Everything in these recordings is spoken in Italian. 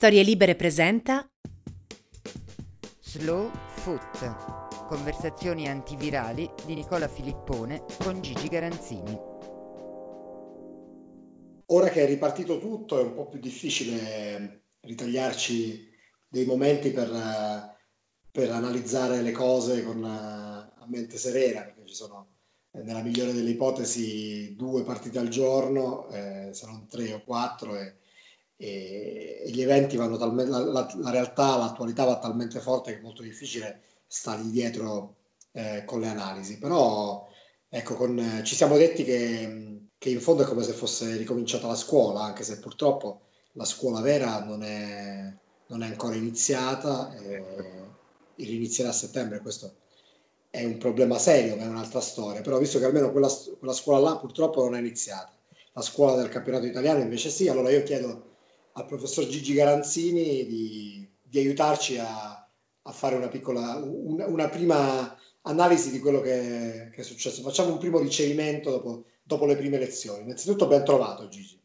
Storie Libere presenta Slow Foot. Conversazioni antivirali di Nicola Filippone con Gigi Garanzini. Ora che è ripartito tutto è un po' più difficile ritagliarci dei momenti per, per analizzare le cose con a mente serena, perché ci sono nella migliore delle ipotesi due partite al giorno, eh, se non tre o quattro, e, e, e gli eventi vanno talmente, la, la, la, realtà, l'attualità va talmente forte che è molto difficile stargli dietro eh, con le analisi. Però ecco, con, eh, ci siamo detti che, che, in fondo è come se fosse ricominciata la scuola, anche se purtroppo la scuola vera non è, non è ancora iniziata, e inizierà a settembre, questo è un problema serio, ma è un'altra storia. Però visto che almeno quella, quella scuola là purtroppo non è iniziata, la scuola del campionato italiano invece sì, allora io chiedo al professor Gigi Garanzini di, di aiutarci a, a, fare una piccola, una, una prima analisi di quello che, che, è successo. Facciamo un primo ricevimento dopo, dopo le prime lezioni. Innanzitutto ben trovato Gigi.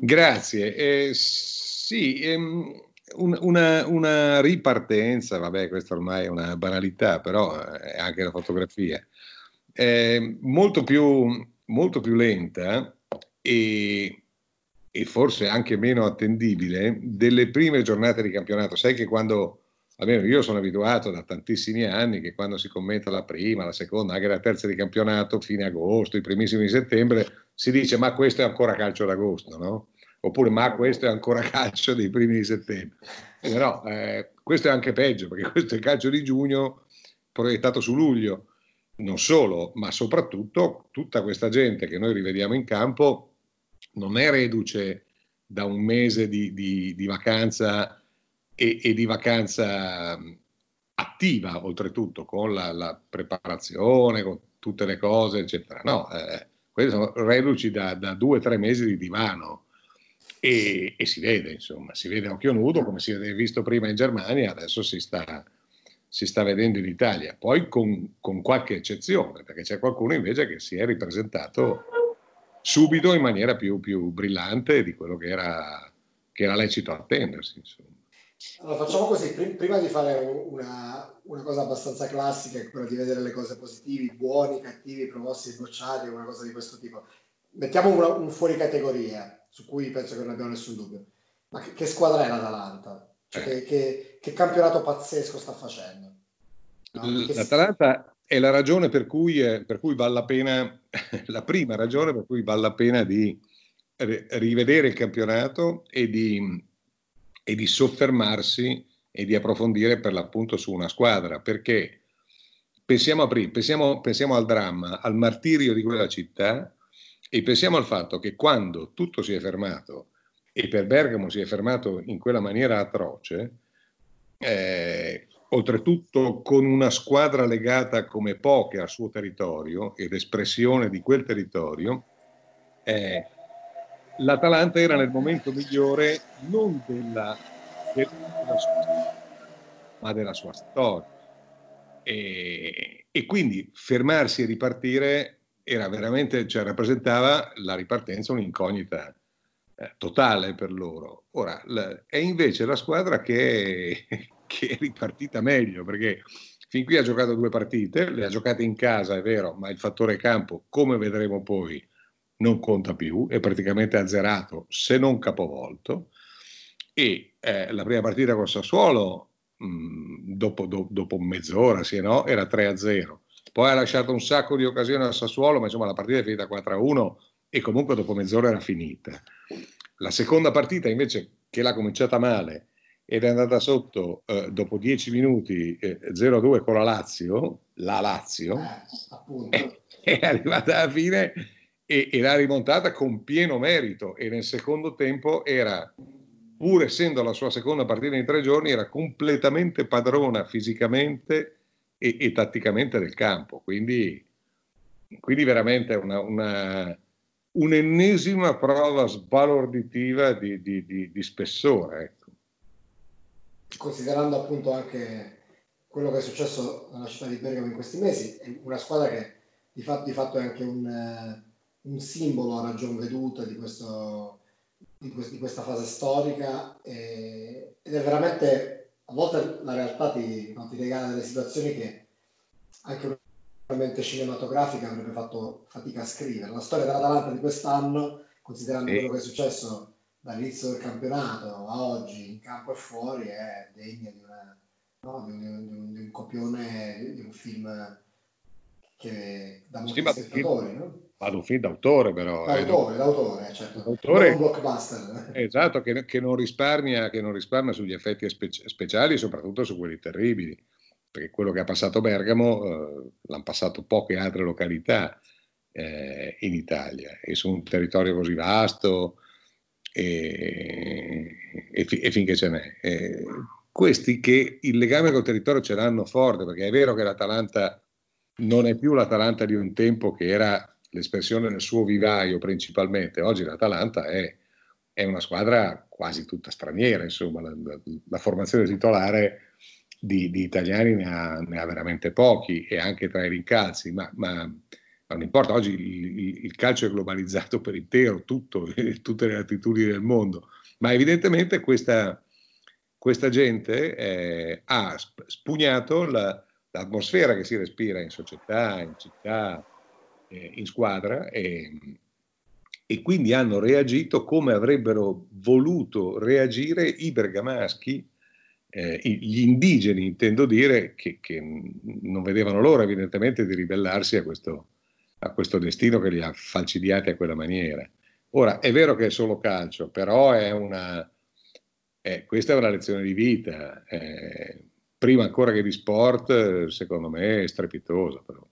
Grazie. Eh, sì, ehm, una, una, ripartenza, vabbè, questa ormai è una banalità, però è anche la fotografia, è molto più, molto più lenta e, e forse anche meno attendibile delle prime giornate di campionato. Sai che quando, almeno io sono abituato da tantissimi anni, che quando si commenta la prima, la seconda, anche la terza di campionato, fine agosto, i primissimi di settembre, si dice ma questo è ancora calcio d'agosto, no? oppure ma questo è ancora calcio dei primi di settembre. Però eh, questo è anche peggio perché questo è calcio di giugno proiettato su luglio. Non solo, ma soprattutto tutta questa gente che noi rivediamo in campo non è reduce da un mese di, di, di vacanza e, e, di vacanza attiva, oltretutto, con la, la, preparazione, con tutte le cose, eccetera. No, eh, quelli sono reduci da, da due o tre mesi di divano e, e, si vede, insomma, si vede a occhio nudo come si è visto prima in Germania, adesso si sta, si sta vedendo in Italia, poi con, con, qualche eccezione, perché c'è qualcuno invece che si è ripresentato subito in maniera più, più brillante di quello che era, che era lecito attendersi. Insomma. Allora facciamo così, prima di fare una, una, cosa abbastanza classica, quella di vedere le cose positive, buoni, cattivi, promossi, bocciati, una cosa di questo tipo, mettiamo una, un fuori categoria su cui penso che non abbiamo nessun dubbio. Ma che, che squadra è l'Atalanta? Cioè, eh. che, che, che, campionato pazzesco sta facendo? No? L'Atalanta è la ragione per cui, per cui vale la pena, la prima ragione per cui vale la pena di rivedere il campionato e di, e di soffermarsi e di approfondire per l'appunto su una squadra, perché pensiamo, a, pensiamo, pensiamo al dramma, al martirio di quella città, e pensiamo al fatto che quando tutto si è fermato, e per Bergamo si è fermato in quella maniera atroce, eh, oltretutto con una squadra legata come poche al suo territorio ed espressione di quel territorio, eh, l'Atalanta era nel momento migliore non della, della sua, ma della sua storia. E, e quindi fermarsi e ripartire era veramente, cioè rappresentava la ripartenza un'incognita eh, totale per loro. Ora, è invece la squadra che che è ripartita meglio, perché fin qui ha giocato due partite, le ha giocate in casa, è vero, ma il fattore campo, come vedremo poi, non conta più, è praticamente azzerato, se non capovolto. E eh, la prima partita con Sassuolo, mh, mm, dopo, do, dopo mezz'ora, sì, no, era 3-0 poi ha lasciato un sacco di occasioni al Sassuolo, ma insomma la partita è finita 4-1 e comunque dopo mezz'ora era finita. La seconda partita invece, che l'ha cominciata male ed è andata sotto eh, dopo 10 minuti eh, 0-2 con la Lazio, la Lazio, eh, è arrivata alla fine e, e l'ha rimontata con pieno merito e nel secondo tempo era pur essendo la sua seconda partita in tre giorni, era completamente padrona fisicamente e, e tatticamente del campo. Quindi, quindi veramente una, una, un'ennesima prova sbalorditiva di, di, di, di spessore. Considerando appunto anche quello che è successo nella città di Bergamo in questi mesi, è una squadra che di fatto, di fatto è anche un, un, simbolo a ragion veduta di, questo, di, questa fase storica e, ed è veramente, a volte la realtà ti, no, ti regala delle situazioni che anche una mente cinematografica avrebbe fatto fatica a scrivere. La storia dell'Atalanta di quest'anno, considerando quello che è successo dall'inizio del campionato a oggi in campo e fuori, è degna di, una, no, di, un, di, un, di un copione, di un film che da molti sì, spettatori, no? Ma un film d'autore però. D'autore, eh, d'autore, certo. D'autore, non blockbuster. Esatto, che, che, non risparmia, che non risparmia sugli effetti spe- speciali, soprattutto su quelli terribili, perché quello che ha passato Bergamo eh, l'hanno passato poche altre località eh, in Italia e su un territorio così vasto e, e, e finché ce n'è. E questi che il legame col territorio ce l'hanno forte, perché è vero che l'Atalanta non è più l'Atalanta di un tempo che era l'espressione del suo vivaio principalmente. Oggi l'Atalanta è, è una squadra quasi tutta straniera, insomma, la, la, la formazione titolare di, di italiani ne ha, ne ha, veramente pochi e anche tra i rincalzi, ma, ma non importa, oggi il, il, calcio è globalizzato per intero, tutto, tutte le latitudini del mondo, ma evidentemente questa, questa gente eh, ha spugnato la, l'atmosfera che si respira in società, in città, eh, in squadra e, e, quindi hanno reagito come avrebbero voluto reagire i bergamaschi, eh, gli indigeni intendo dire, che, che, non vedevano l'ora evidentemente di ribellarsi a questo, a questo destino che li ha falcidiati a quella maniera. Ora, è vero che è solo calcio, però è una, eh, questa è una lezione di vita. Eh, prima ancora che di sport, secondo me è strepitosa. Però.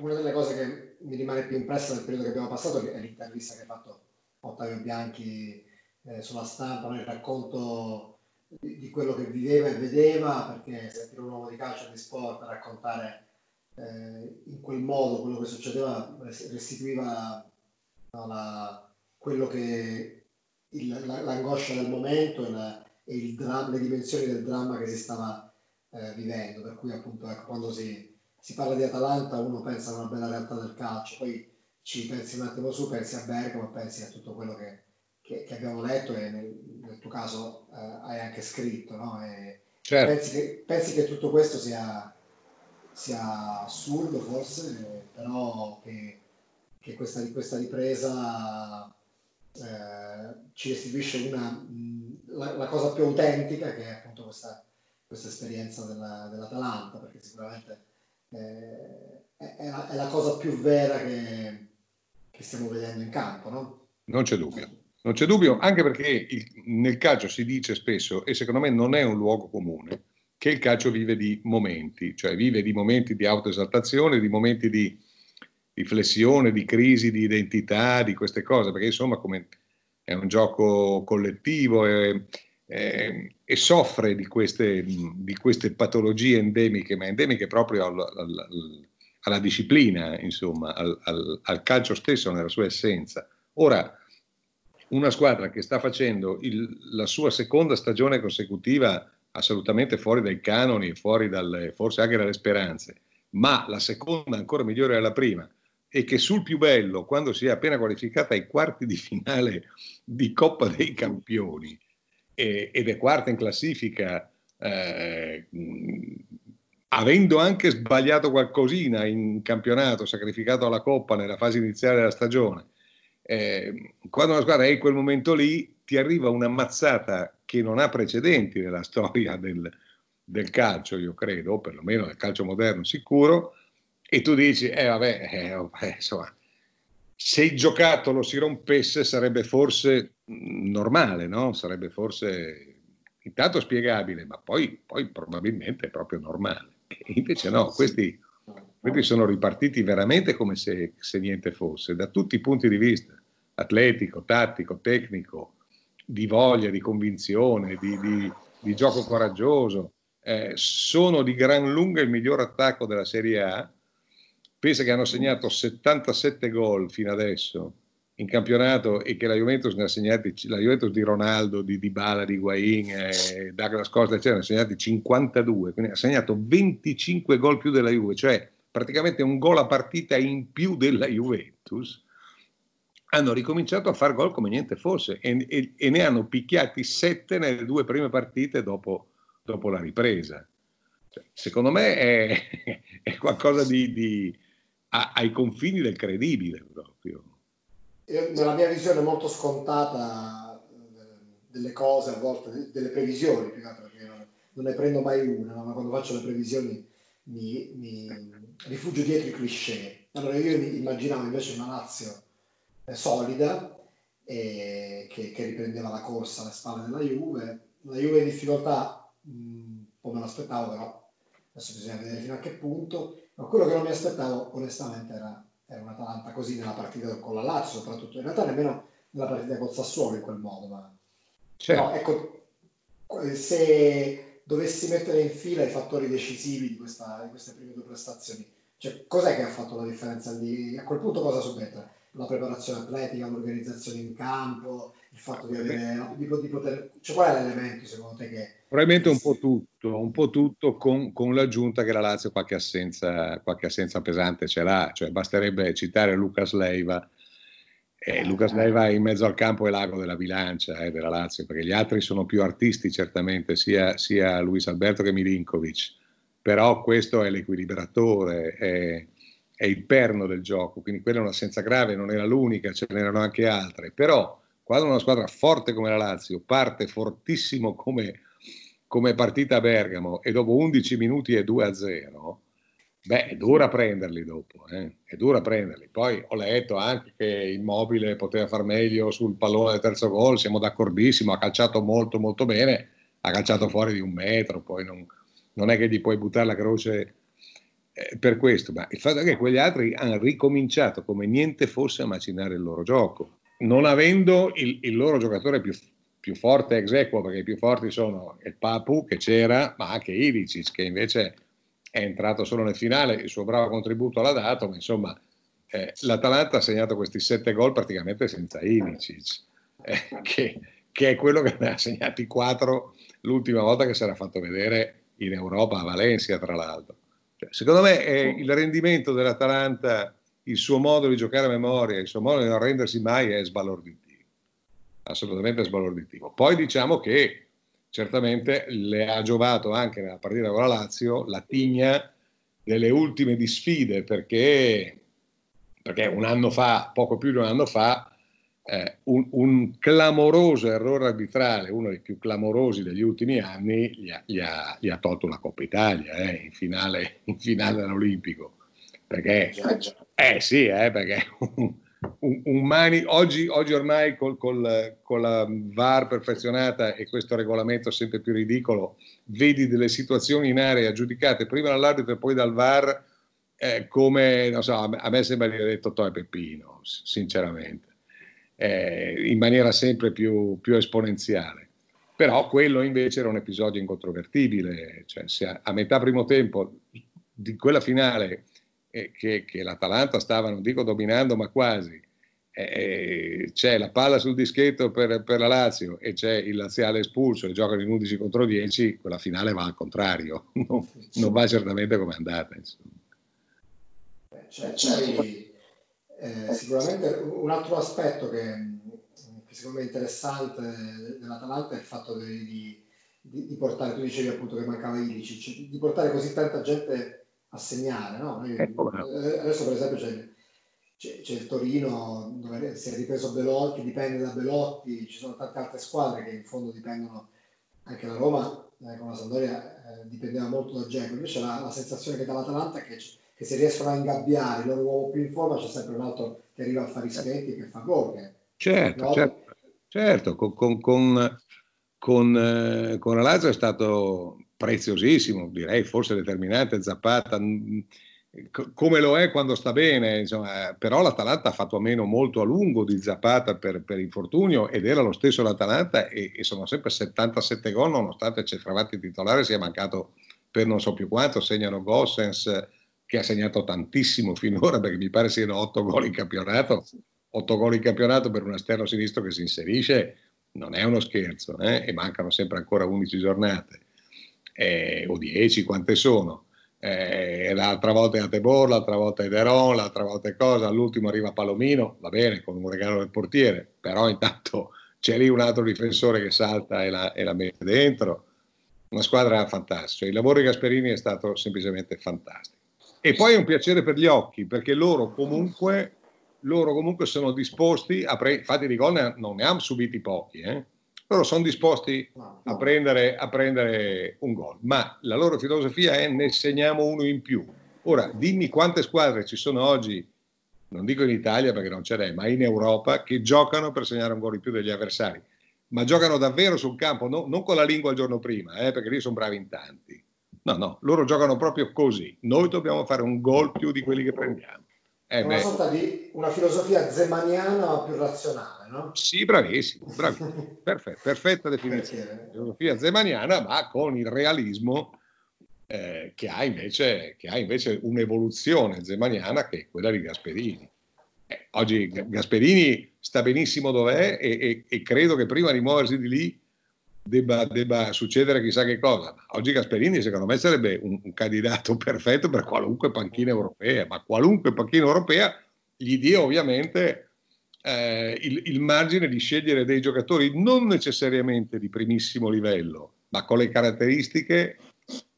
Una delle cose che mi rimane più impressa del periodo che abbiamo passato è l'intervista che ha fatto Ottavio Bianchi eh, sulla stampa, nel racconto di, di, quello che viveva e vedeva, perché sentire un uomo di calcio e di sport raccontare eh, in quel modo quello che succedeva restituiva no, la, quello che il, la, l'angoscia del momento e la, e dra- le dimensioni del dramma che si stava eh, vivendo. Per cui appunto ecco, quando si, si, parla di Atalanta uno pensa a una bella realtà del calcio, poi ci pensi un attimo su, pensi a Bergamo, pensi a tutto quello che, che, che abbiamo letto e nel, nel tuo caso eh, hai anche scritto. No? Certo. Pensi, che, pensi, che, tutto questo sia, sia assurdo forse, però che, che questa, questa ripresa eh, ci restituisce una, mh, la, la, cosa più autentica che è appunto questa, questa esperienza della, dell'Atalanta, perché sicuramente eh, è, è, la, è, la, cosa più vera che, che stiamo vedendo in campo. No? Non c'è dubbio. Non c'è dubbio, anche perché il, nel calcio si dice spesso, e secondo me non è un luogo comune, che il calcio vive di momenti, cioè vive di momenti di autoesaltazione, di momenti di flessione, di crisi di identità, di queste cose, perché insomma come è un gioco collettivo e, e, e soffre di queste, di queste, patologie endemiche, ma endemiche proprio al, al, alla disciplina, insomma, al, al, calcio stesso nella sua essenza. Ora, una squadra che sta facendo il, la sua seconda stagione consecutiva assolutamente fuori dai canoni, fuori dalle, forse anche dalle speranze, ma la seconda ancora migliore della prima, e che sul più bello, quando si è appena qualificata ai quarti di finale di Coppa dei Campioni eh, ed è quarta in classifica, eh, avendo anche sbagliato qualcosina in campionato, sacrificato alla Coppa nella fase iniziale della stagione, eh, quando una squadra è in quel momento lì, ti arriva una mazzata che non ha precedenti nella storia del, del calcio, io credo, perlomeno del calcio moderno sicuro, e tu dici, eh vabbè, eh, vabbè, insomma, se il giocattolo si rompesse sarebbe forse normale, no? Sarebbe forse intanto spiegabile, ma poi, poi probabilmente proprio normale. E invece no, questi, questi sono ripartiti veramente come se, se, niente fosse, da tutti i punti di vista, atletico, tattico, tecnico, di voglia, di convinzione, di, di, di gioco coraggioso. Eh, sono di gran lunga il miglior attacco della Serie A Pensa che hanno segnato 77 gol fino adesso in campionato e che la Juventus ne ha segnati, la Juventus di Ronaldo, di Dybala, di Guain, eh, Douglas Costa, eccetera, ne ha segnati 52, quindi ha segnato 25 gol più della Juve, cioè praticamente un gol a partita in più della Juventus. Hanno ricominciato a fare gol come niente fosse e, e, e, ne hanno picchiati sette nelle due prime partite dopo, dopo la ripresa. Cioè, secondo me è, è qualcosa di, di a, ai confini del credibile proprio. nella mia visione molto scontata eh, delle cose, a volte delle previsioni, più che altro perché non, non ne prendo mai una, ma quando faccio le previsioni mi, mi rifugio dietro i cliché. Allora io immaginavo invece una Lazio solida e che, che, riprendeva la corsa alle spalle della Juve. La Juve in difficoltà un po' me l'aspettavo, però adesso bisogna vedere fino a che punto. Ma quello che non mi aspettavo onestamente era, era un Atalanta così nella partita con la Lazio, soprattutto in realtà nemmeno nella partita col Sassuolo in quel modo. Ma... Certo. No, ecco, se dovessi mettere in fila i fattori decisivi di, questa, di queste prime due prestazioni, cioè, cos'è che ha fatto la differenza? Di, a quel punto cosa subentra? La preparazione atletica, l'organizzazione in campo, il fatto di avere di, di poter. Cioè, qual è l'elemento secondo te che. Probabilmente un po' tutto, un po' tutto con, con l'aggiunta che la Lazio qualche assenza, qualche assenza pesante ce l'ha, cioè basterebbe citare Lucas Leiva. Eh, Lucas Leiva in mezzo al campo è l'ago della bilancia eh, della Lazio, perché gli altri sono più artisti certamente, sia, sia Luis Alberto che Milinkovic, però questo è l'equilibratore, è, è il perno del gioco, quindi quella è un'assenza grave, non era l'unica, ce n'erano anche altre, però quando una squadra forte come la Lazio parte fortissimo come, come partita a Bergamo e dopo 11 minuti è 2 a 0, beh, è dura prenderli dopo, eh? è dura prenderli. Poi ho letto anche che Immobile poteva far meglio sul pallone del terzo gol, siamo d'accordissimo, ha calciato molto molto bene, ha calciato fuori di un metro, poi non, non è che gli puoi buttare la croce eh, per questo, ma il fatto è che quegli altri hanno ricominciato come niente fosse a macinare il loro gioco non avendo il, il loro giocatore più, più, forte ex equo, perché i più forti sono il Papu che c'era, ma anche Ilicic che invece è entrato solo nel finale, il suo bravo contributo l'ha dato, ma insomma eh, l'Atalanta ha segnato questi sette gol praticamente senza Ilicic, eh, che, che, è quello che ne ha segnati quattro l'ultima volta che si era fatto vedere in Europa, a Valencia tra l'altro. Cioè, secondo me eh, il rendimento dell'Atalanta il suo modo di giocare a memoria, il suo modo di non rendersi mai è sbalorditivo, assolutamente sbalorditivo. Poi diciamo che certamente le ha giovato anche nella partita con la Lazio la tigna delle ultime di sfide perché, perché un anno fa, poco più di un anno fa, eh, un, un, clamoroso errore arbitrale, uno dei più clamorosi degli ultimi anni, gli ha, gli ha, gli ha tolto la Coppa Italia eh, in, finale, in finale all'Olimpico. Perché, eh sì, eh, perché un, un, mani, oggi, oggi, ormai col, col, con la VAR perfezionata e questo regolamento sempre più ridicolo, vedi delle situazioni in area giudicate prima dall'arbitro e poi dal VAR eh, come, so, a me sembra di aver detto e Peppino, sinceramente, eh, in maniera sempre più, più, esponenziale. Però quello invece era un episodio incontrovertibile, cioè se a, metà primo tempo di quella finale che, che l'Atalanta stava, non dico dominando, ma quasi. Eh, c'è la palla sul dischetto per, per, la Lazio e c'è il laziale espulso e giocano in 11 contro 10, quella finale va al contrario, non, non va certamente come è andata. C'è, c'è eh, sicuramente un altro aspetto che, che, secondo me è interessante dell'Atalanta è il fatto di, di, di portare, tu dicevi appunto che mancava Ilicic, di portare così tanta gente assegnare. No? Noi, ecco, eh, adesso per esempio c'è, c'è, c'è, il Torino dove si è ripreso Belotti, dipende da Belotti, ci sono tante altre squadre che in fondo dipendono, anche la Roma eh, con la Sampdoria eh, dipendeva molto da Geco, invece la, la sensazione che dall'Atalanta è che, che se riescono a ingabbiare il loro uomo più in forma c'è sempre un altro che arriva a fare i schetti che fa gol. Che, certo, certo, certo, con, con, con, con, eh, con la Lazio è stato preziosissimo, direi forse determinante Zappata, mm, come lo è quando sta bene, insomma, però l'Atalanta ha fatto a meno molto a lungo di Zappata per, per infortunio ed era lo stesso l'Atalanta e, e sono sempre 77 gol nonostante Centravatti titolare sia mancato per non so più quanto, segnano Gossens che ha segnato tantissimo finora perché mi pare siano 8 gol in campionato, 8 gol in campionato per un esterno sinistro che si inserisce non è uno scherzo eh? e mancano sempre ancora 11 giornate eh, o 10, quante sono. Eh, l'altra volta è Atebor, l'altra volta è Deron, l'altra volta è cosa, all'ultimo arriva Palomino, va bene, con un regalo del portiere, però intanto c'è lì un altro difensore che salta e la, e la mette dentro. Una squadra fantastica. Il lavoro di Gasperini è stato semplicemente fantastico. E poi è un piacere per gli occhi, perché loro comunque, loro comunque sono disposti a prendere, infatti di gol non ne hanno subiti pochi, eh? loro sono disposti a prendere, a prendere un gol, ma la loro filosofia è ne segniamo uno in più. Ora, dimmi quante squadre ci sono oggi, non dico in Italia perché non ce n'è, ma in Europa, che giocano per segnare un gol in più degli avversari, ma giocano davvero sul campo, no, non con la lingua il giorno prima, eh, perché lì sono bravi in tanti. No, no, loro giocano proprio così. Noi dobbiamo fare un gol più di quelli che prendiamo. Eh, è una beh. sorta di una filosofia zemaniana ma più razionale, no? Sì, bravissimo, bravissimo. Perfetto, perfetta definizione. Filosofia zemaniana ma con il realismo eh, che, ha invece, che, ha invece, un'evoluzione zemaniana che è quella di Gasperini. Eh, oggi Gasperini sta benissimo dov'è e, e, e credo che prima di muoversi di lì debba, debba, succedere chissà che cosa. Oggi Gasperini secondo me sarebbe un, un, candidato perfetto per qualunque panchina europea, ma qualunque panchina europea gli dia ovviamente eh, il, il, margine di scegliere dei giocatori non necessariamente di primissimo livello, ma con le caratteristiche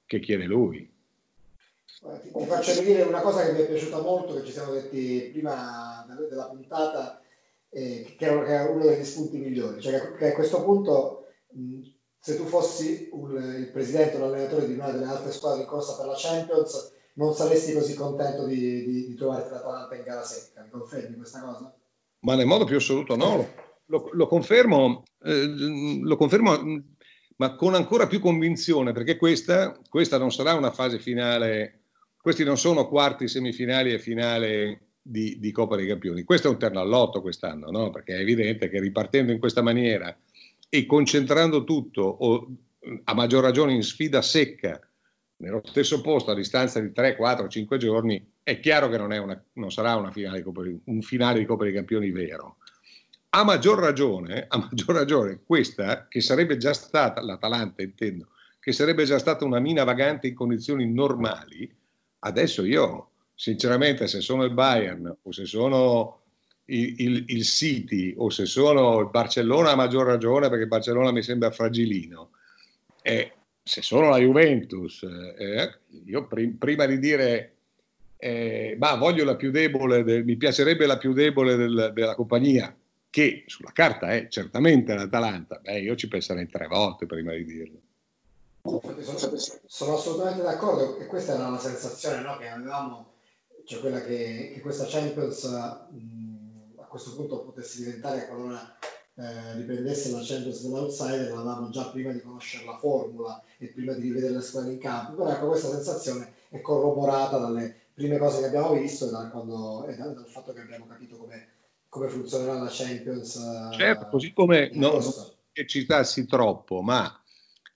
che chiede lui. Ti, faccio vedere una cosa che mi è piaciuta molto, che ci siamo detti prima della puntata, eh, che era uno degli spunti migliori, cioè che a questo punto se tu fossi un, il presidente o l'allenatore di una delle altre squadre in corsa per la Champions, non saresti così contento di, di, di trovarti l'Atalanta in gara secca. Mi confermi questa cosa? Ma nel modo più assoluto no. Lo, lo confermo, eh, lo confermo, ma con ancora più convinzione, perché questa, questa non sarà una fase finale, questi non sono quarti, semifinali e finale di, di Coppa dei Campioni. Questo è un terno all'otto quest'anno, no? perché è evidente che ripartendo in questa maniera e concentrando tutto, o a maggior ragione in sfida secca, nello stesso posto a distanza di 3, 4, 5 giorni, è chiaro che non, una, non sarà una finale Coppa, un finale di Coppa dei Campioni vero. A maggior ragione, a maggior ragione, questa che sarebbe già stata, l'Atalanta intendo, che sarebbe già stata una mina vagante in condizioni normali, adesso io, sinceramente, se sono il Bayern o se sono il, il, il, City o se sono il Barcellona a maggior ragione perché Barcellona mi sembra fragilino e se sono la Juventus eh, io prim, prima di dire eh, ma voglio la più debole del, mi piacerebbe la più debole del, della compagnia che sulla carta è certamente l'Atalanta. Beh io ci penserei tre volte prima di dirlo. Sono, assolutamente d'accordo e questa era la sensazione no, che avevamo cioè quella che, che questa Champions mh, questo punto potesse diventare qualora eh, riprendesse la Champions dell'outsider, l'avevamo già prima di conoscere la formula e prima di rivedere le squadre in campo, però ecco questa sensazione è corroborata dalle prime cose che abbiamo visto e, da quando, e dal, dal fatto che abbiamo capito come, come funzionerà la Champions. Eh, certo, così come non che citassi troppo, ma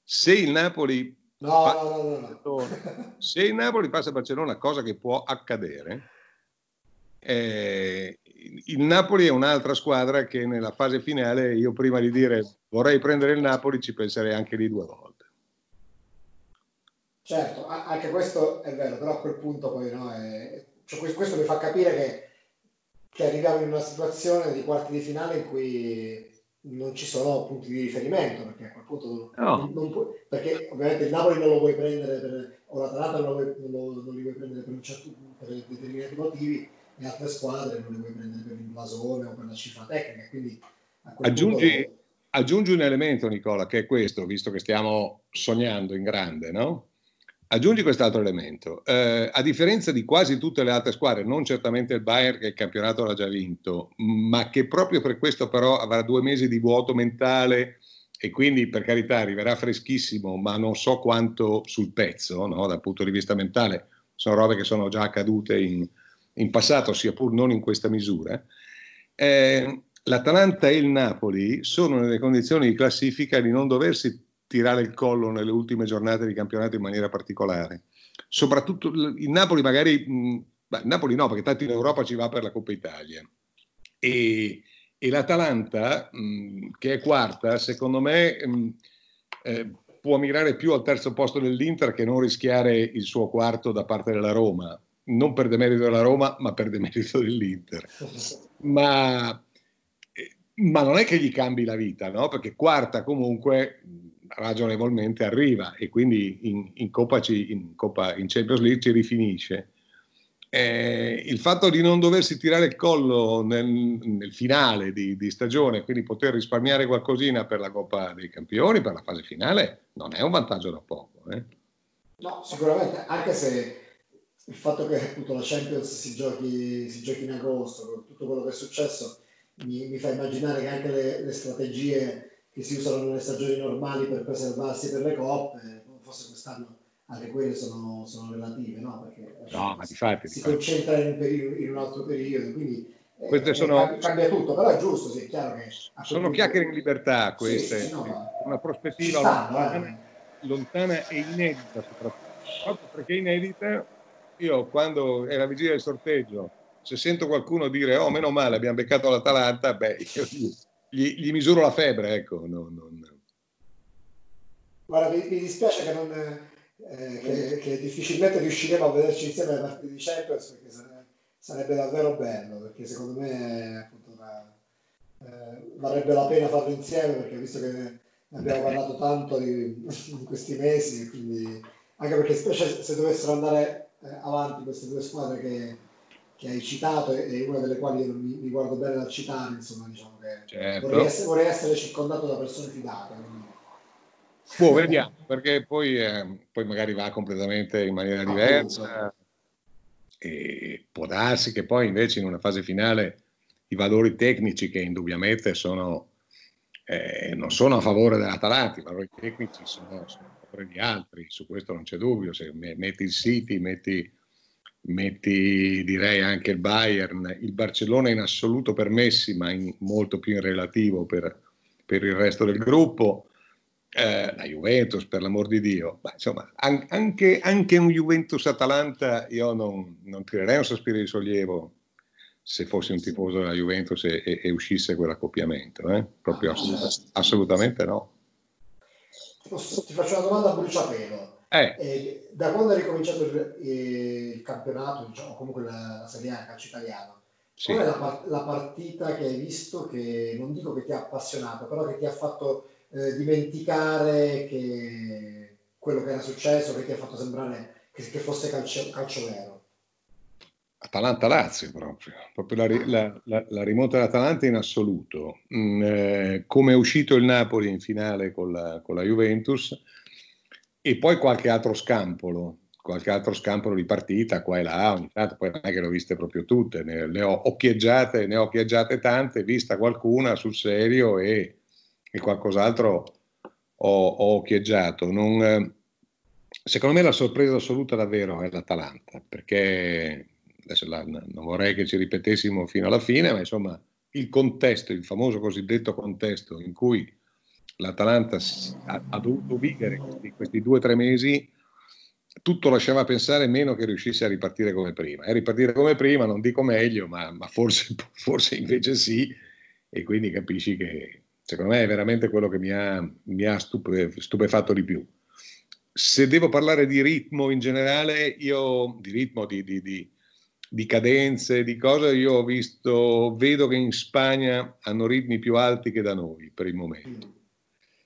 se il Napoli No, no, no, no, Se il Napoli passa a Barcellona, cosa che può accadere, eh, il Napoli è un'altra squadra che nella fase finale io prima di dire vorrei prendere il Napoli ci penserei anche lì due volte. Certo, anche questo è vero, però a quel punto poi no, è... cioè, questo mi fa capire che, che arriviamo in una situazione di quarti di finale in cui non ci sono punti di riferimento perché a quel punto no. non, puoi, perché ovviamente il Napoli non lo vuoi prendere per, o l'Atalanta non, lo vuoi, non, lo, non li vuoi prendere per, un certo, per determinati motivi le altre squadre non le vuoi prendere per il blasone o per la cifra tecnica. Quindi aggiungi, punto... aggiungi, un elemento, Nicola, che è questo, visto che stiamo sognando in grande, no? Aggiungi quest'altro elemento. Eh, a differenza di quasi tutte le altre squadre, non certamente il Bayern che il campionato l'ha già vinto, ma che proprio per questo però avrà due mesi di vuoto mentale e quindi per carità arriverà freschissimo, ma non so quanto sul pezzo, no? dal punto di vista mentale. Sono robe che sono già accadute in, in passato, sia pur non in questa misura, eh, l'Atalanta e il Napoli sono nelle condizioni di classifica di non doversi tirare il collo nelle ultime giornate di campionato in maniera particolare. Soprattutto il Napoli magari, mh, Napoli no, perché tanto in Europa ci va per la Coppa Italia. E, e l'Atalanta, mh, che è quarta, secondo me mh, eh, può mirare più al terzo posto dell'Inter che non rischiare il suo quarto da parte della Roma, non per demerito della Roma, ma per demerito dell'Inter. Ma, ma non è che gli cambi la vita, no? Perché quarta comunque ragionevolmente arriva e quindi in, in, Coppa, ci, in, Coppa, in Champions League ci rifinisce. Eh, il fatto di non doversi tirare il collo nel, nel finale di, di, stagione, quindi poter risparmiare qualcosina per la Coppa dei Campioni, per la fase finale, non è un vantaggio da poco. Eh? No, sicuramente, anche se il fatto che appunto la Champions si giochi, si giochi in agosto, con tutto quello che è successo, mi, mi fa immaginare che anche le, le strategie che si usano nelle stagioni normali per preservarsi per le coppe, forse quest'anno anche quelle sono, sono relative, no? Perché no, ma difatti, si difatti. concentra in un, periodo, in un, altro periodo, quindi eh, sono, cambia tutto, però è giusto, sì, è chiaro che... Sono chiacchiere in libertà queste, sì, no, una prospettiva stanno, lontana, eh. lontana, e inedita soprattutto, perché inedita, io quando è la vigilia del sorteggio, se sento qualcuno dire oh meno male abbiamo beccato l'Atalanta, beh io gli, gli misuro la febbre, ecco. Non, non... Guarda, mi, mi, dispiace che, non, eh, che, che, difficilmente riusciremo a vederci insieme le partite di Champions perché sarebbe, sarebbe davvero bello, perché secondo me appunto, la, eh, varrebbe la pena farlo insieme perché visto che ne abbiamo parlato tanto di, in questi mesi, quindi, anche perché specie se dovessero andare avanti queste due squadre che che hai citato e una delle quali mi, mi guardo bene dal citare, insomma, diciamo che certo. vorrei, essere, vorrei, essere, circondato da persone fidate. Quindi... Boh, vediamo, perché poi, eh, poi, magari va completamente in maniera diversa e può darsi che poi invece in una fase finale i valori tecnici che indubbiamente sono, eh, non sono a favore dell'Atalanta, i valori tecnici sono, sono favore di altri, su questo non c'è dubbio, se metti il City, metti metti direi anche il Bayern, il Barcellona in assoluto per Messi, ma in, molto più in relativo per, per il resto del gruppo, eh, la Juventus per l'amor di Dio, ma insomma an- anche, anche, un Juventus-Atalanta io non, non, tirerei un sospiro di sollievo se fossi un tifoso della Juventus e, e, e uscisse quell'accoppiamento, eh? proprio assolut- assolutamente no. Ti faccio una domanda a bruciapelo. Eh. Eh, da quando è ricominciato il, il campionato, diciamo, comunque la, la Serie A, calcio italiano, sì. qual è la, la, partita che hai visto che non dico che ti ha appassionato, però che ti ha fatto eh, dimenticare che quello che era successo, che ti ha fatto sembrare che, che fosse calcio, calcio vero? Atalanta-Lazio proprio, proprio la, la, la, la rimonta dell'Atalanta in assoluto. Mm, eh, come è uscito il Napoli in finale con la, con la Juventus, e poi qualche altro scampolo, qualche altro scampolo di partita qua e là, ogni tanto, poi non è che le ho viste proprio tutte, ne, le ho occhieggiate, ne ho occhieggiate tante, vista qualcuna sul serio e, e qualcos'altro ho, ho occhieggiato. Non, secondo me la sorpresa assoluta davvero è l'Atalanta, perché adesso la, non vorrei che ci ripetessimo fino alla fine, ma insomma il contesto, il famoso cosiddetto contesto in cui l'Atalanta ha, ha dovuto vivere questi, questi due o tre mesi, tutto lasciava pensare meno che riuscisse a ripartire come prima. E ripartire come prima non dico meglio, ma, ma forse, forse, invece sì, e quindi capisci che secondo me è veramente quello che mi ha, mi ha stupe, stupefatto di più. Se devo parlare di ritmo in generale, io di ritmo, di, di, di, di cadenze, di cose, io ho visto, vedo che in Spagna hanno ritmi più alti che da noi per il momento.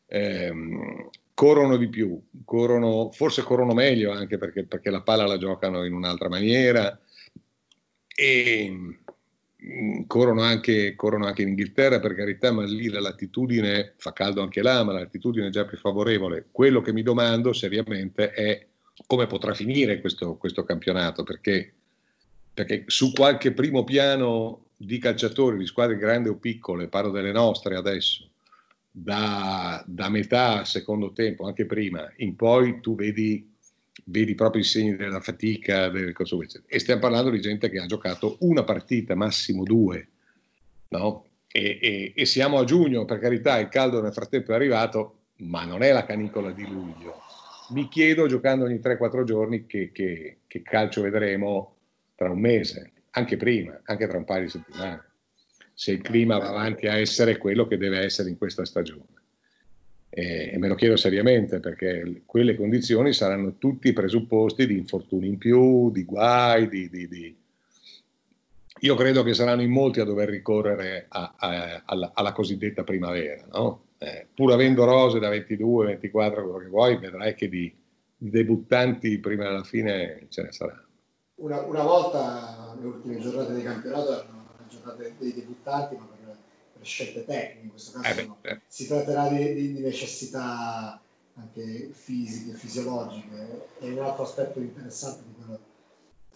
Ehm, corrono di più, corrono, forse corrono meglio anche perché, perché, la palla la giocano in un'altra maniera. E mm, corrono anche, corrono anche in Inghilterra per carità, ma lì la latitudine fa caldo anche là, ma la latitudine è già più favorevole. Quello che mi domando seriamente è come potrà finire questo, questo campionato, perché, perché su qualche primo piano di calciatori, di squadre grandi o piccole, parlo delle nostre adesso, da, da metà secondo tempo, anche prima, in poi tu vedi, vedi proprio i segni della fatica, delle. E stiamo parlando di gente che ha giocato una partita, massimo due, no? E, e, e, siamo a giugno, per carità, il caldo nel frattempo è arrivato, ma non è la canicola di luglio. Mi chiedo, giocando ogni 3-4 giorni, che, che, che calcio vedremo tra un mese, anche prima, anche tra un paio di settimane se il clima va avanti a essere quello che deve essere in questa stagione. E, e me lo chiedo seriamente perché quelle condizioni saranno tutti presupposti di infortuni in più, di guai, di, di, di... Io credo che saranno in molti a dover ricorrere a, a, alla, alla, cosiddetta primavera, no? eh, pur avendo rose da 22, 24, quello che vuoi, vedrai che di, di debuttanti prima della fine ce ne saranno. Una, una, volta le ultime giornate di campionato erano le giornate dei debuttanti, ma per, per scelte tecniche, in questo caso eh beh, si tratterà di, di, necessità anche fisiche, fisiologiche. E un altro aspetto interessante di quello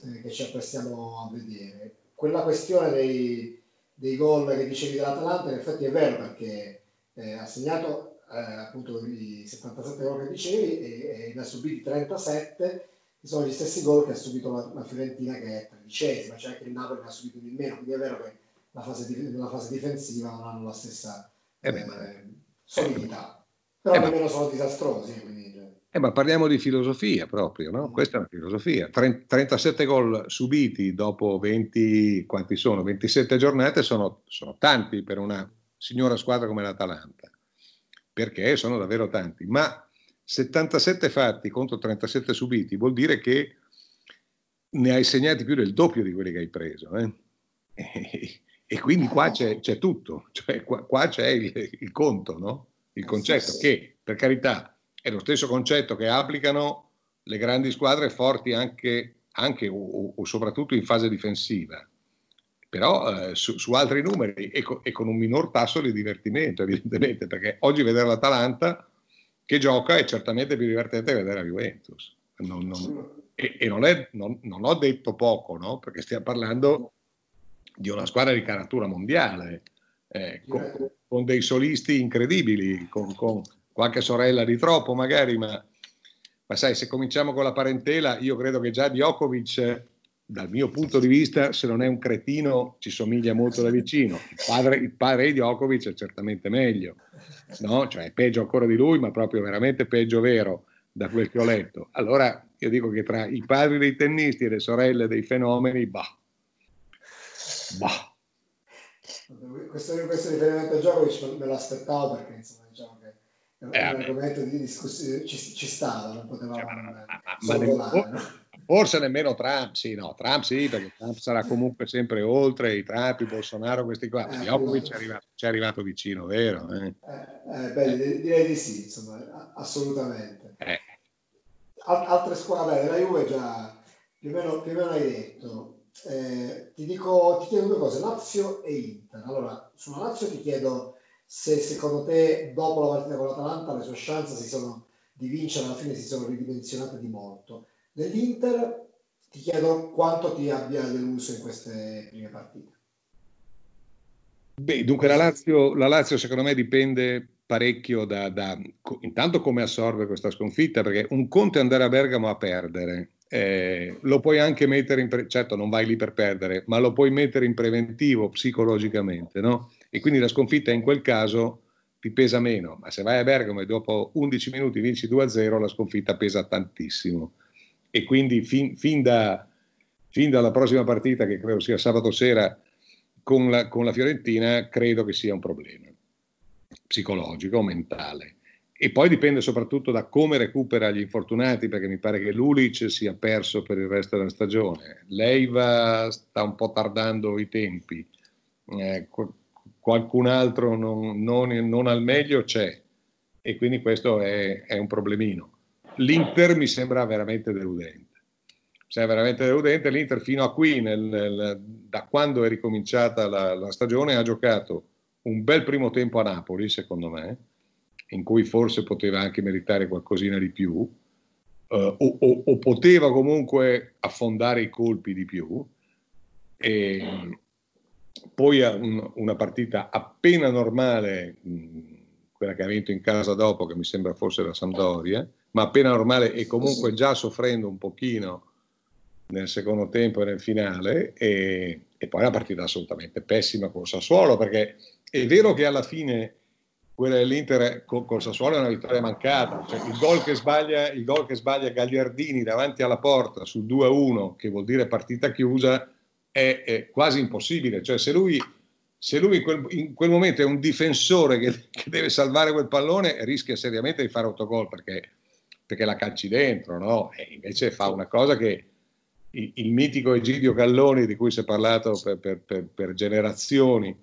eh, che ci apprestiamo a vedere. Quella questione dei, dei gol che dicevi dell'Atalanta, in effetti è vero perché eh, ha segnato eh, appunto i 77 gol che dicevi e, e ne ha subiti 37 che sono gli stessi gol che ha subito la, la Fiorentina che è tredicesima, cioè anche il Napoli ne ha subito di meno, quindi è vero che la fase di, nella fase difensiva non hanno la stessa eh beh, eh, solidità, però eh nemmeno sono disastrosi. Quindi, cioè. eh, ma parliamo di filosofia proprio, no? Mm. Questa è una filosofia. 37 gol subiti dopo 20, quanti sono? 27 giornate sono, sono tanti per una signora squadra come l'Atalanta, perché sono davvero tanti, ma 77 fatti contro 37 subiti vuol dire che ne hai segnati più del doppio di quelli che hai preso. Eh? E, e, quindi qua c'è, c'è tutto, cioè qua, qua c'è il, il, conto, no? il concetto che per carità è lo stesso concetto che applicano le grandi squadre forti anche, anche o, o, soprattutto in fase difensiva, però eh, su, su, altri numeri e, co, e, con un minor tasso di divertimento evidentemente, perché oggi vedere l'Atalanta che gioca è certamente più divertente vedere la Juventus. Non, non, e, e non, è, non, non, ho detto poco, no? perché stiamo parlando di una squadra di caratura mondiale, eh, con, con, dei solisti incredibili, con, con, qualche sorella di troppo magari, ma, ma, sai, se cominciamo con la parentela, io credo che già Djokovic, dal mio punto di vista, se non è un cretino, ci somiglia molto da vicino. Il padre, il padre di Djokovic è certamente meglio no? cioè peggio ancora di lui, ma proprio veramente peggio vero da quel che ho letto. Allora io dico che tra i padri dei tennisti e le sorelle dei fenomeni, bah, bah. Questo, questo riferimento a Djokovic me lo aspettavo perché insomma diciamo che è un, eh, argomento di discussione, ci, ci stava, non potevamo cioè, ma, ma, ma, no? Forse nemmeno Trump, sì, no, Trump sì, perché Trump sarà comunque sempre oltre i Trump, i Bolsonaro, questi qua. Jokovic è arrivato, ci è arrivato vicino, vero? Eh? Eh, eh beh, direi di sì, insomma, assolutamente. Eh. Al- altre squadre, la Juve già più o meno, più o meno hai detto. Eh, ti, dico, ti chiedo due cose, Lazio e Inter. Allora, sulla Lazio ti chiedo se secondo te dopo la partita con l'Atalanta le sue chance si sono, di vincere alla fine si sono ridimensionate di molto dell'Inter, ti chiedo quanto ti abbia deluso in queste prime partite. Beh, dunque la Lazio, la Lazio secondo me dipende parecchio da, da, intanto come assorbe questa sconfitta, perché un conto è andare a Bergamo a perdere, eh, lo puoi anche mettere in, pre- certo non vai lì per perdere, ma lo puoi mettere in preventivo psicologicamente, no? E quindi la sconfitta in quel caso ti pesa meno, ma se vai a Bergamo e dopo 11 minuti vinci 2-0, la sconfitta pesa tantissimo e quindi fin, fin, da, fin, dalla prossima partita, che credo sia sabato sera, con la, con la Fiorentina, credo che sia un problema psicologico, mentale. E poi dipende soprattutto da come recupera gli infortunati, perché mi pare che Lulic sia perso per il resto della stagione. Leiva sta un po' tardando i tempi, eh, qualcun altro non, non, non, al meglio c'è, e quindi questo è, è un problemino l'Inter mi sembra veramente deludente. Sembra veramente deludente. L'Inter fino a qui, nel, nel, da quando è ricominciata la, la, stagione, ha giocato un bel primo tempo a Napoli, secondo me, in cui forse poteva anche meritare qualcosina di più, eh, o, o, o, poteva comunque affondare i colpi di più. E poi un, una partita appena normale, mh, quella che ha vinto in casa dopo, che mi sembra fosse la Sampdoria, ma appena normale e comunque già soffrendo un pochino nel secondo tempo e nel finale e, e poi una partita assolutamente pessima con Sassuolo perché è vero che alla fine quella dell'Inter con, con Sassuolo è una vittoria mancata cioè, il, gol che sbaglia, il gol che sbaglia Gagliardini davanti alla porta sul 2-1 che vuol dire partita chiusa è, è quasi impossibile. Cioè se lui se lui in quel, in quel, momento è un difensore che, che, deve salvare quel pallone, rischia seriamente di fare autogol perché, perché la calci dentro, no? E invece fa una cosa che il, il mitico Egidio Calloni, di cui si è parlato per, per, per, per generazioni,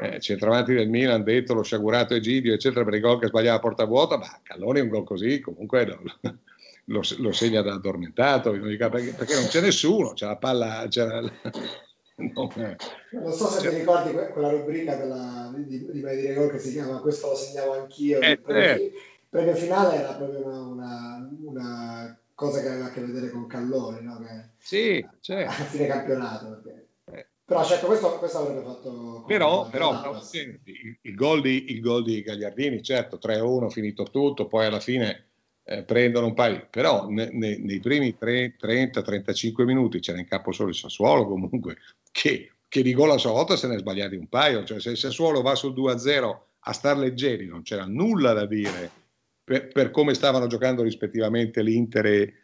eh, centravanti del Milan, detto lo sciagurato Egidio, eccetera, per i gol che sbagliava a porta vuota, ma Calloni è un gol così, comunque lo, lo, lo segna da addormentato, perché, perché, non c'è nessuno, c'è la palla, c'è la, No, non so se ti ricordi quella rubrica della, di, di dire Gol che si chiama Questo lo segnavo anch'io. Eh, il, premio, eh. premio finale era proprio una, una, una, cosa che aveva a che vedere con Callone, no? che, sì, cioè. a fine campionato. Perché... Eh. Però certo, questo, questo avrebbe fatto... Però, però il, il, gol di, il gol di Gagliardini, certo, 3-1, finito tutto, poi alla fine eh, prendono un paio, però ne, ne, nei primi 30-35 minuti c'era in capo solo il Sassuolo comunque, che, che di gol a sua volta se ne è sbagliati un paio, cioè se il Sassuolo va sul 2-0 a star leggeri non c'era nulla da dire per, per come stavano giocando rispettivamente l'Inter e,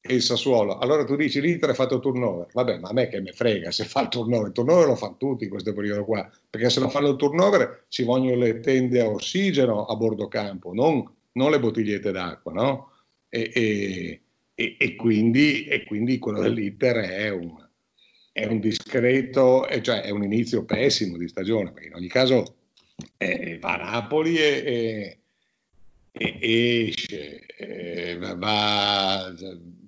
e il Sassuolo. Allora tu dici l'Inter ha fatto turnover, vabbè ma a me che me frega se fa il turnover, il turnover lo fanno tutti in questo periodo qua, perché se non fanno il turnover ci vogliono le tende a ossigeno a bordo campo, non non le bottigliette d'acqua, no? E, e, e, e quindi, quindi, quello dell'Inter è un, è un discreto, cioè è un inizio pessimo di stagione, perché in ogni caso eh, va a Napoli e, esce, eh, va,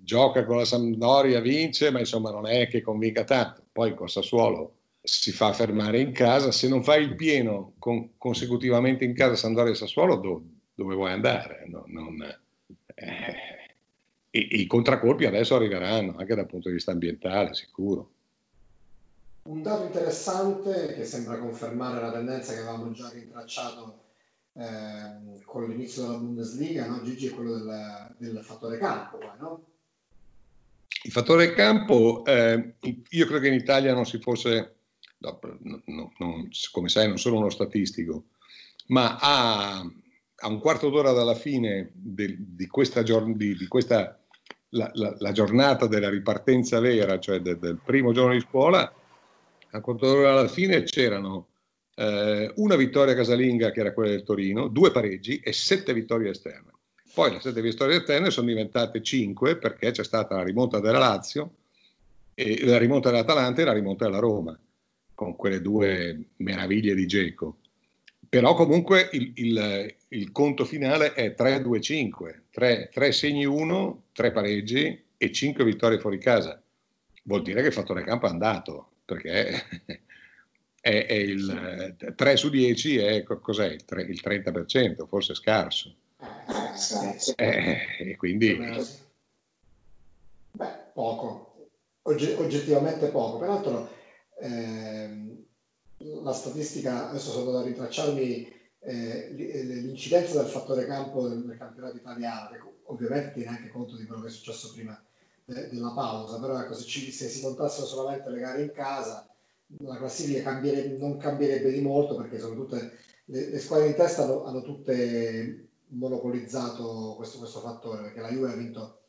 gioca con la Sampdoria, vince, ma insomma non è che convinca tanto. Poi con Sassuolo si fa fermare in casa, se non fai il pieno con, consecutivamente in casa Sampdoria e Sassuolo, dove? Dove vuoi andare. No, non, eh, i, I contraccolpi adesso arriveranno anche dal punto di vista ambientale, sicuro. Un dato interessante che sembra confermare la tendenza che avevamo già rintracciato eh, con l'inizio della Bundesliga, no? Gigi, è quello del, del fattore campo. No? Il fattore campo, eh, io credo che in Italia non si fosse, no, no, non, come sai non sono uno statistico, ma ha a un quarto d'ora dalla fine de, di questa, giorn- di, di questa la, la, la, giornata della ripartenza vera, cioè de, del primo giorno di scuola, a un quarto d'ora alla fine c'erano eh, una vittoria casalinga che era quella del Torino, due pareggi e sette vittorie esterne. Poi le sette vittorie esterne sono diventate cinque perché c'è stata la rimonta della Lazio, e la rimonta dell'Atalanta e la rimonta della Roma, con quelle due meraviglie di Geco. Però comunque il, il, il conto finale è 3-2-5, 3, 3 segni 1, 3 pareggi e 5 vittorie fuori casa. Vuol dire che il fattore campo è andato, perché è, è il 3 su 10 è cos'è? Il, 3, il 30%, forse scarso. Eh, e quindi... Beh, poco, Ogge- oggettivamente poco. Peraltro... Ehm la statistica, adesso sono andato a ritracciarmi eh, l'incidenza del fattore campo nel, nel campionato italiano, che ovviamente tiene anche conto di quello che è successo prima de, della pausa, però ecco, se, ci, se, si contassero solamente le gare in casa, la classifica cambierebbe, non cambierebbe di molto perché sono tutte, le, le squadre in testa hanno, hanno tutte monopolizzato questo, questo fattore, perché la Juve ha vinto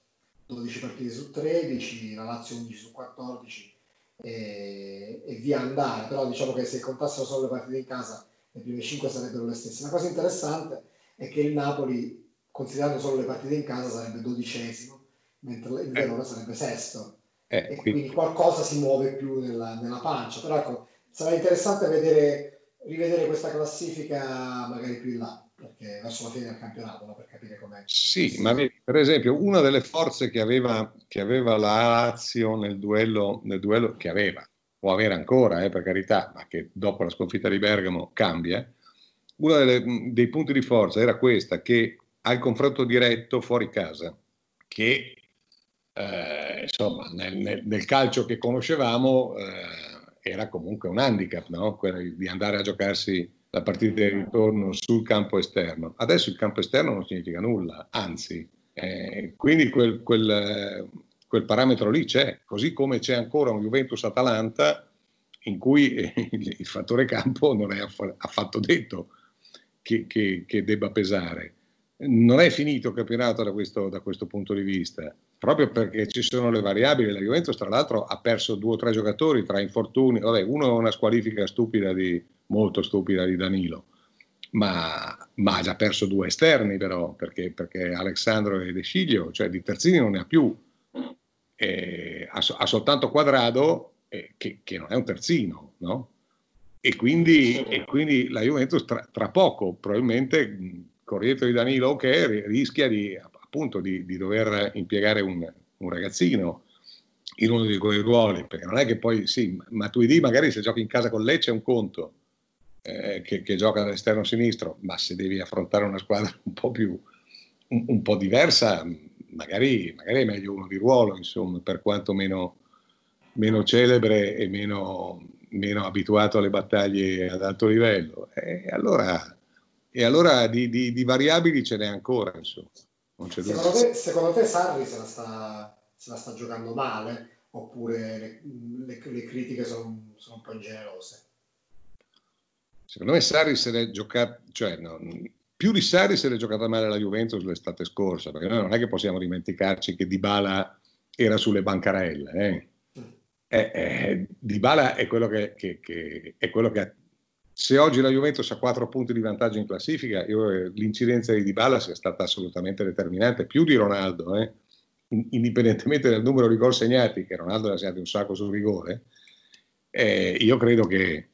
12 partite su 13, la Lazio 11 su 14, e, e via andare, però diciamo che se contassero solo le partite in casa le prime 5 sarebbero le stesse. La cosa interessante è che il Napoli, considerando solo le partite in casa, sarebbe dodicesimo, mentre il Verona eh. sarebbe sesto. Eh, e quindi... quindi... qualcosa si muove più nella, nella pancia. Però ecco, sarà interessante vedere, rivedere questa classifica magari più in là perché verso la fine del campionato, no? per capire com'è. Sì, ma per esempio una delle forze che aveva, che aveva la Lazio nel duello, nel duello, che aveva, può avere ancora, eh, per carità, ma che dopo la sconfitta di Bergamo cambia, uno delle, dei punti di forza era questa, che al confronto diretto fuori casa, che eh, insomma nel, nel, nel, calcio che conoscevamo eh, era comunque un handicap, no? quello di andare a giocarsi la partita di ritorno sul campo esterno. Adesso il campo esterno non significa nulla, anzi, eh, quindi quel, quel, quel, parametro lì c'è, così come c'è ancora un Juventus-Atalanta in cui il, il fattore campo non è affatto detto che, che, che debba pesare. non è finito il campionato da questo, da questo, punto di vista, proprio perché ci sono le variabili. La Juventus, tra l'altro, ha perso due o tre giocatori tra infortuni. Vabbè, uno è una squalifica stupida di, molto stupida di Danilo, ma, ma, ha già perso due esterni, però, perché, perché Alessandro e De Sciglio, cioè di terzini non ne ha più. Eh, ha, ha, soltanto Quadrado, eh, che, che, non è un terzino, no? E quindi, e quindi la Juventus tra, tra poco probabilmente con il di Danilo che rischia di, appunto di, di dover impiegare un, un, ragazzino in uno di quei ruoli, perché non è che poi sì, Matuidi magari se giochi in casa con Lecce è un conto, eh, che, che, gioca dall'esterno sinistro, ma se devi affrontare una squadra un po' più un, un po' diversa, magari, magari, è meglio uno di ruolo, insomma, per quanto meno, meno celebre e meno, meno abituato alle battaglie ad alto livello. E allora, e allora di, di, di variabili ce n'è ancora, insomma. Secondo te, secondo te, Sarri se la, sta, se la, sta, giocando male oppure le, le, le critiche sono, sono, un po' ingenerose? Secondo me Sarri se l'è giocata, cioè no, più di Sarri se l'è giocata male la Juventus l'estate scorsa, perché noi non è che possiamo dimenticarci che Dybala era sulle bancarelle. Eh? Eh, eh, Dybala è quello che, che, che, è quello che se oggi la Juventus ha 4 punti di vantaggio in classifica, io, eh, l'incidenza di Dybala sia stata assolutamente determinante, più di Ronaldo, eh? indipendentemente dal numero di gol segnati, che Ronaldo ha segnato un sacco sul rigore, eh, io credo che,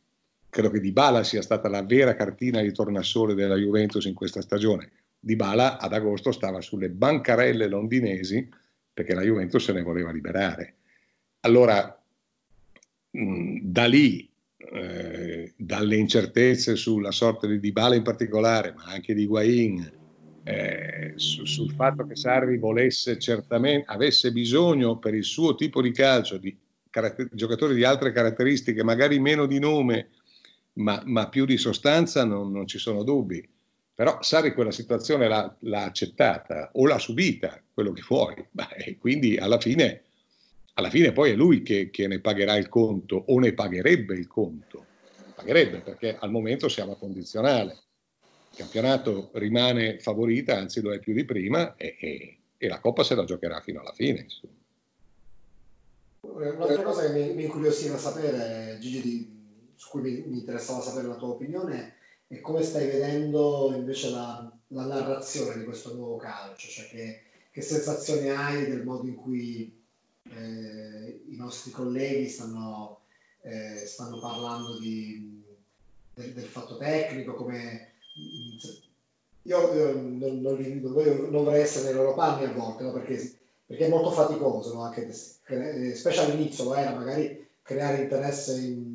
credo che Dybala sia stata la vera cartina di tornasole della Juventus in questa stagione. Dybala ad agosto stava sulle bancarelle londinesi perché la Juventus se ne voleva liberare. Allora, da lì eh, dalle incertezze sulla sorte di Dybala in particolare, ma anche di Guain, eh, su, sul fatto che Sarri volesse certamente, avesse bisogno per il suo tipo di calcio di giocatori di altre caratteristiche, magari meno di nome, ma, ma più di sostanza, non, non, ci sono dubbi. Però Sarri quella situazione l'ha, l'ha accettata o l'ha subita, quello che vuoi, e quindi alla fine alla fine poi è lui che, che, ne pagherà il conto o ne pagherebbe il conto. Pagherebbe perché al momento siamo a condizionale. Il campionato rimane favorita, anzi lo è più di prima e, e, e la Coppa se la giocherà fino alla fine. Insomma. Un'altra cosa che mi, mi incuriosiva sapere, Gigi, di, su cui mi, mi, interessava sapere la tua opinione, è come stai vedendo invece la, la narrazione di questo nuovo calcio, cioè che, che sensazioni hai del modo in cui eh, i nostri colleghi stanno, eh, stanno parlando di, del, del, fatto tecnico, come io, io non, non, non, vorrei essere nei loro panni a volte, no? perché, perché, è molto faticoso, no? Anche, specie all'inizio lo era, magari creare interesse in,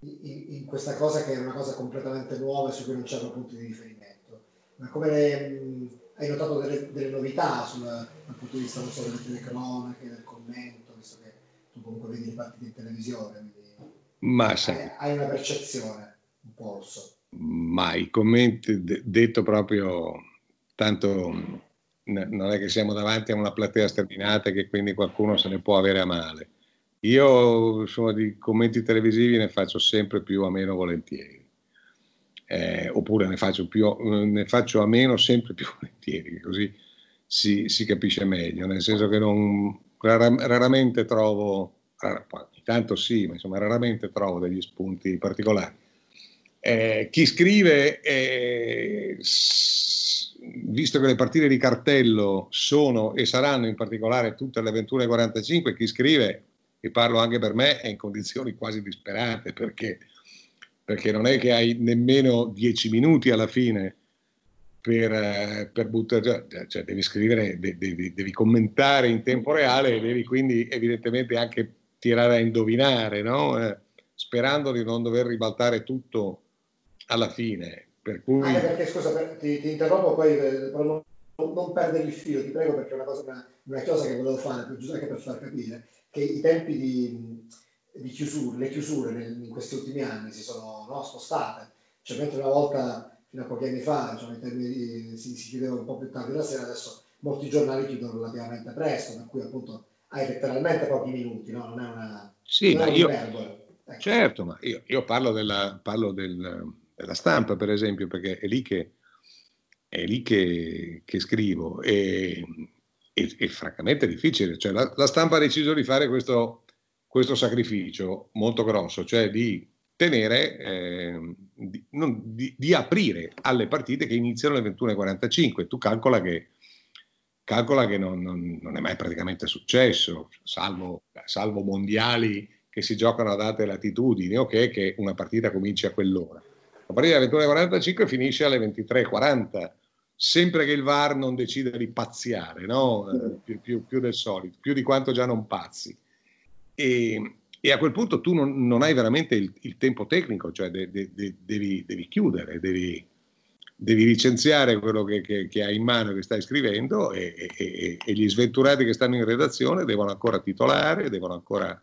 in, questa cosa che è una cosa completamente nuova su cui non c'erano punti di riferimento. Ma come le, hai notato delle, delle novità sul, dal punto di vista non solo delle telecronache, del commento, visto che tu comunque vedi le partite in televisione, quindi Ma hai, hai, una percezione, un polso. Ma i commenti, de- detto proprio, tanto non è che siamo davanti a una platea sterminata che quindi qualcuno se ne può avere a male. Io insomma, di commenti televisivi ne faccio sempre più a meno volentieri eh, oppure ne faccio, più, ne faccio, a meno sempre più volentieri, così si, si capisce meglio, nel senso che non, rar, raramente trovo, rar, tanto sì, ma insomma raramente trovo degli spunti particolari. Eh, chi scrive, eh, visto che le partite di cartello sono e saranno in particolare tutte alle 21.45, chi scrive, e parlo anche per me, è in condizioni quasi disperate perché perché non è che hai nemmeno dieci minuti alla fine per, eh, per buttare, cioè, cioè devi scrivere, devi, devi, commentare in tempo reale e devi quindi evidentemente anche tirare a indovinare, no? eh, sperando di non dover ribaltare tutto alla fine. Per cui... Anche perché, scusa, ti, ti, interrompo poi, eh, non, non, perdere il filo, ti prego, perché è una cosa, una, una cosa che volevo fare, giusto anche per far capire, che i tempi di di chiusure, le chiusure nel, in questi ultimi anni si sono no, spostate, cioè mentre una volta fino a pochi anni fa diciamo, di, si, si, chiudeva un po' più tardi la sera, adesso molti giornali chiudono relativamente presto, per cui appunto hai letteralmente pochi minuti, no? non è una... Sì, ma io... Ecco. Certo, ma io, io parlo, della, parlo del, della stampa per esempio, perché è lì che è lì che, che scrivo e, e, e, francamente difficile. Cioè, la, la, stampa ha deciso di fare questo, questo sacrificio molto grosso, cioè di tenere, eh, di, non, di, di, aprire alle partite che iniziano alle 21.45. Tu calcola che, calcola che non, non, non, è mai praticamente successo, salvo, salvo, mondiali che si giocano a date latitudini, ok, che una partita comincia a quell'ora. La partita alle 21.45 finisce alle 23.40 sempre che il VAR non decida di pazziare, no? eh, più, più, più, del solito, più di quanto già non pazzi. E, e a quel punto tu non, non hai veramente il, il, tempo tecnico, cioè de, de, de, devi, devi, chiudere, devi, devi licenziare quello che, che, che, hai in mano, che stai scrivendo e, e, e, gli sventurati che stanno in redazione devono ancora titolare, devono ancora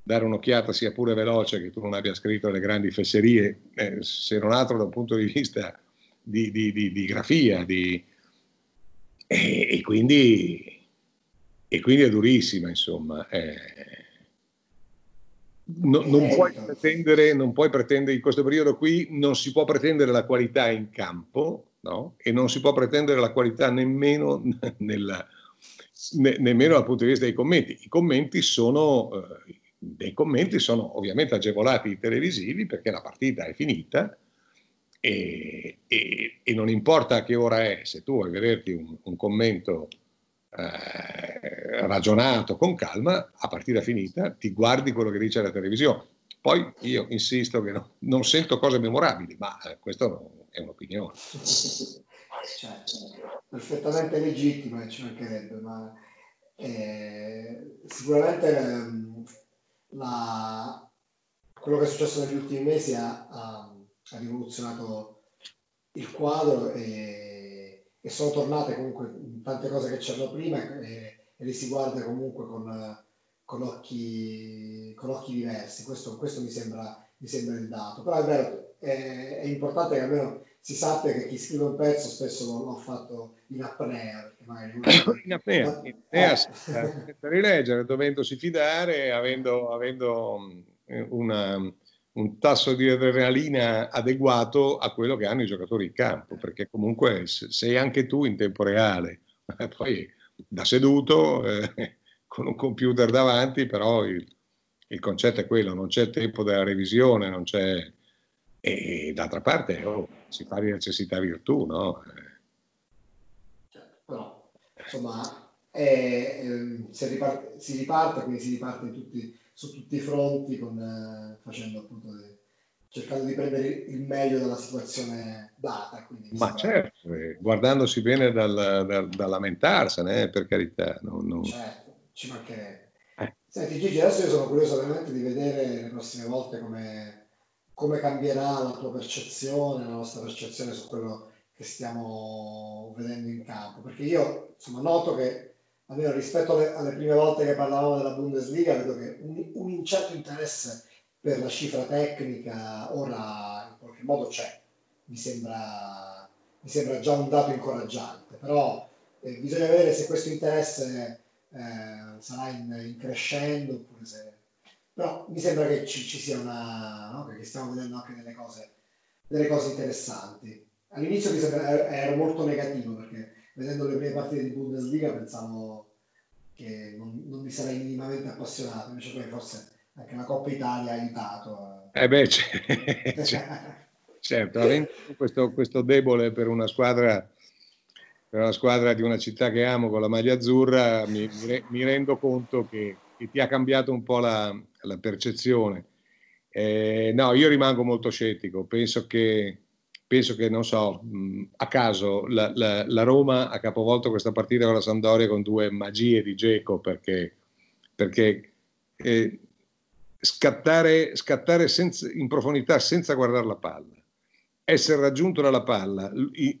dare un'occhiata sia pure veloce che tu non abbia scritto le grandi fesserie, eh, se non altro dal punto di vista di, di, di, di grafia, e, e, quindi, e, quindi, è durissima, insomma. Eh, no, non, puoi pretendere, non puoi pretendere, in questo periodo qui non si può pretendere la qualità in campo, no? E non si può pretendere la qualità nemmeno, nella, ne, nemmeno dal punto di vista dei commenti. I commenti sono, eh, dei commenti sono ovviamente agevolati televisivi perché la partita è finita, e, e, e, non importa che ora è, se tu vuoi vederti un, un commento eh, ragionato con calma, a partita finita ti guardi quello che dice la televisione. Poi io insisto che no, non sento cose memorabili, ma eh, questa è un'opinione. Cioè, perfettamente legittima, ci mancherebbe, ma eh, sicuramente ehm, la, quello che è successo negli ultimi mesi ha, ha ha rivoluzionato il quadro e, e, sono tornate comunque tante cose che c'erano prima e, e le si guarda comunque con, con, occhi, con occhi diversi. Questo, questo mi, sembra, mi, sembra, il dato. Però è vero, è, è, importante che almeno si sappia che chi scrive un pezzo spesso lo, l'ha fatto in apnea. Perché magari in apnea, in apnea eh. per rileggere, dovendosi fidare, avendo, avendo una un tasso di adrenalina adeguato a quello che hanno i giocatori in campo, perché comunque sei anche tu in tempo reale, poi da seduto eh, con un computer davanti, però il, il, concetto è quello, non c'è tempo della revisione, non c'è... E d'altra parte oh, si fa di necessità virtù, no? Certo, però, insomma, è, eh, si, riparte, si riparte, quindi si riparte tutti su tutti i fronti, con, eh, facendo appunto de, cercando di prendere il meglio dalla situazione data. Ma certo, eh, guardandosi bene dal, dal, da lamentarsene, per carità. Non, non... Certo, ci mancherebbe. Eh. Senti Gigi, adesso io sono curioso veramente di vedere le prossime volte come, come cambierà la tua percezione, la nostra percezione su quello che stiamo vedendo in campo, perché io insomma noto che almeno rispetto alle, alle, prime volte che parlavamo della Bundesliga, vedo che un, un, incerto interesse per la cifra tecnica ora in qualche modo c'è. Mi sembra, mi sembra già un dato incoraggiante, però eh, bisogna vedere se questo interesse eh, sarà in, in, crescendo oppure se... Però mi sembra che ci, ci sia una... No? che stiamo vedendo anche delle cose, delle cose interessanti. All'inizio mi sembra, ero molto negativo perché vedendo le prime partite di Bundesliga pensavo che non, non mi sarei minimamente appassionato, invece poi forse anche la Coppa Italia ha aiutato. Eh beh, certo, avendo questo, questo, debole per una squadra per una squadra di una città che amo con la maglia azzurra, mi, mi rendo conto che, che, ti ha cambiato un po' la, la percezione. Eh, no, io rimango molto scettico, penso che penso che, non so, a caso la, la, la, Roma ha capovolto questa partita con la Sampdoria con due magie di Geco perché, perché eh, scattare, scattare senza, in profondità senza guardare la palla, essere raggiunto dalla palla,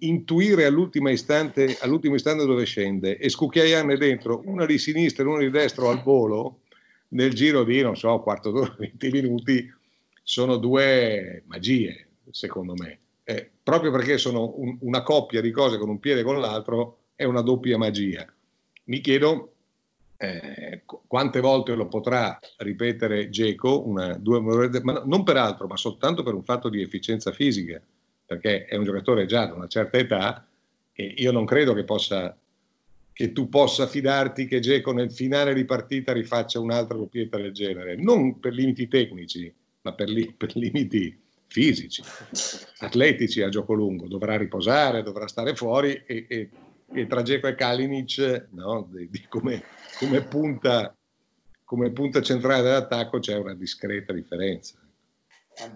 intuire all'ultimo istante, all'ultimo istante dove scende e scucchiaiarne dentro una di sinistra e una di destra al volo nel giro di, non so, quarto d'ora, 20 minuti, sono due magie, secondo me eh, proprio perché sono un, una coppia di cose con un piede e con l'altro, è una doppia magia. Mi chiedo eh, quante volte lo potrà ripetere Geco, non per altro, ma soltanto per un fatto di efficienza fisica, perché è un giocatore già da una certa età e io non credo che, possa, che tu possa fidarti che Geco nel finale di partita rifaccia un'altra doppietta del genere, non per limiti tecnici, ma per, li, per limiti fisici, atletici a gioco lungo, dovrà riposare, dovrà stare fuori e, e, e tra Geco e Kalinic, no, di, di come, come, punta, come, punta, centrale dell'attacco c'è una discreta differenza. Eh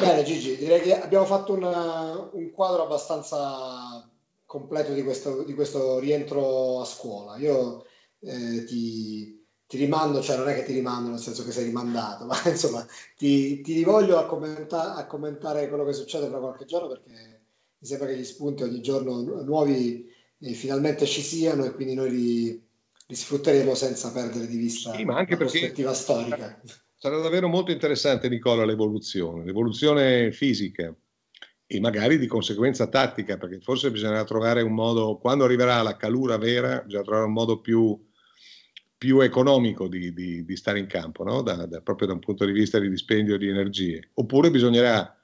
Bene Gigi, direi che abbiamo fatto una, un quadro abbastanza completo di questo, di questo rientro a scuola. Io eh, ti, ti rimando, cioè non è che ti rimando nel senso che sei rimandato, ma insomma ti, ti rivoglio a, commenta- a, commentare quello che succede tra qualche giorno perché mi sembra che gli spunti ogni giorno nuovi eh, finalmente ci siano e quindi noi li, li sfrutteremo senza perdere di vista sì, ma anche la prospettiva storica. Sarà davvero molto interessante, Nicola, l'evoluzione, l'evoluzione fisica e magari di conseguenza tattica, perché forse bisognerà trovare un modo, quando arriverà la calura vera, bisogna trovare un modo più più economico di, di, di stare in campo, no? da, da, proprio da un punto di vista di dispendio di energie. Oppure bisognerà,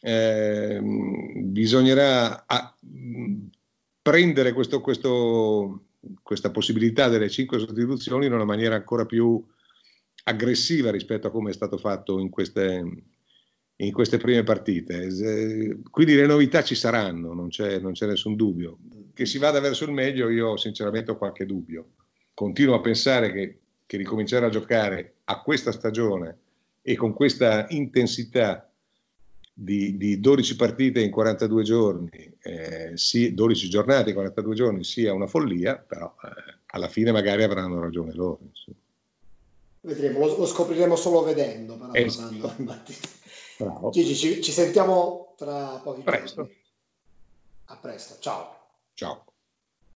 eh, bisognerà a, prendere questo, questo, questa possibilità delle cinque sostituzioni in una maniera ancora più aggressiva rispetto a come è stato fatto in queste, in queste prime partite. Quindi le novità ci saranno, non c'è, non c'è nessun dubbio. Che si vada verso il meglio, io sinceramente ho qualche dubbio continuo a pensare che, che ricominciare a giocare a questa stagione e con questa intensità di, di 12 partite in 42 giorni, eh, sì, 12 giornate in 42 giorni sia una follia, però eh, alla fine magari avranno ragione loro. Insomma. Vedremo, lo, lo, scopriremo solo vedendo. Eh, Gigi, ci, ci, sentiamo tra pochi presto. giorni. A presto, ciao. Ciao.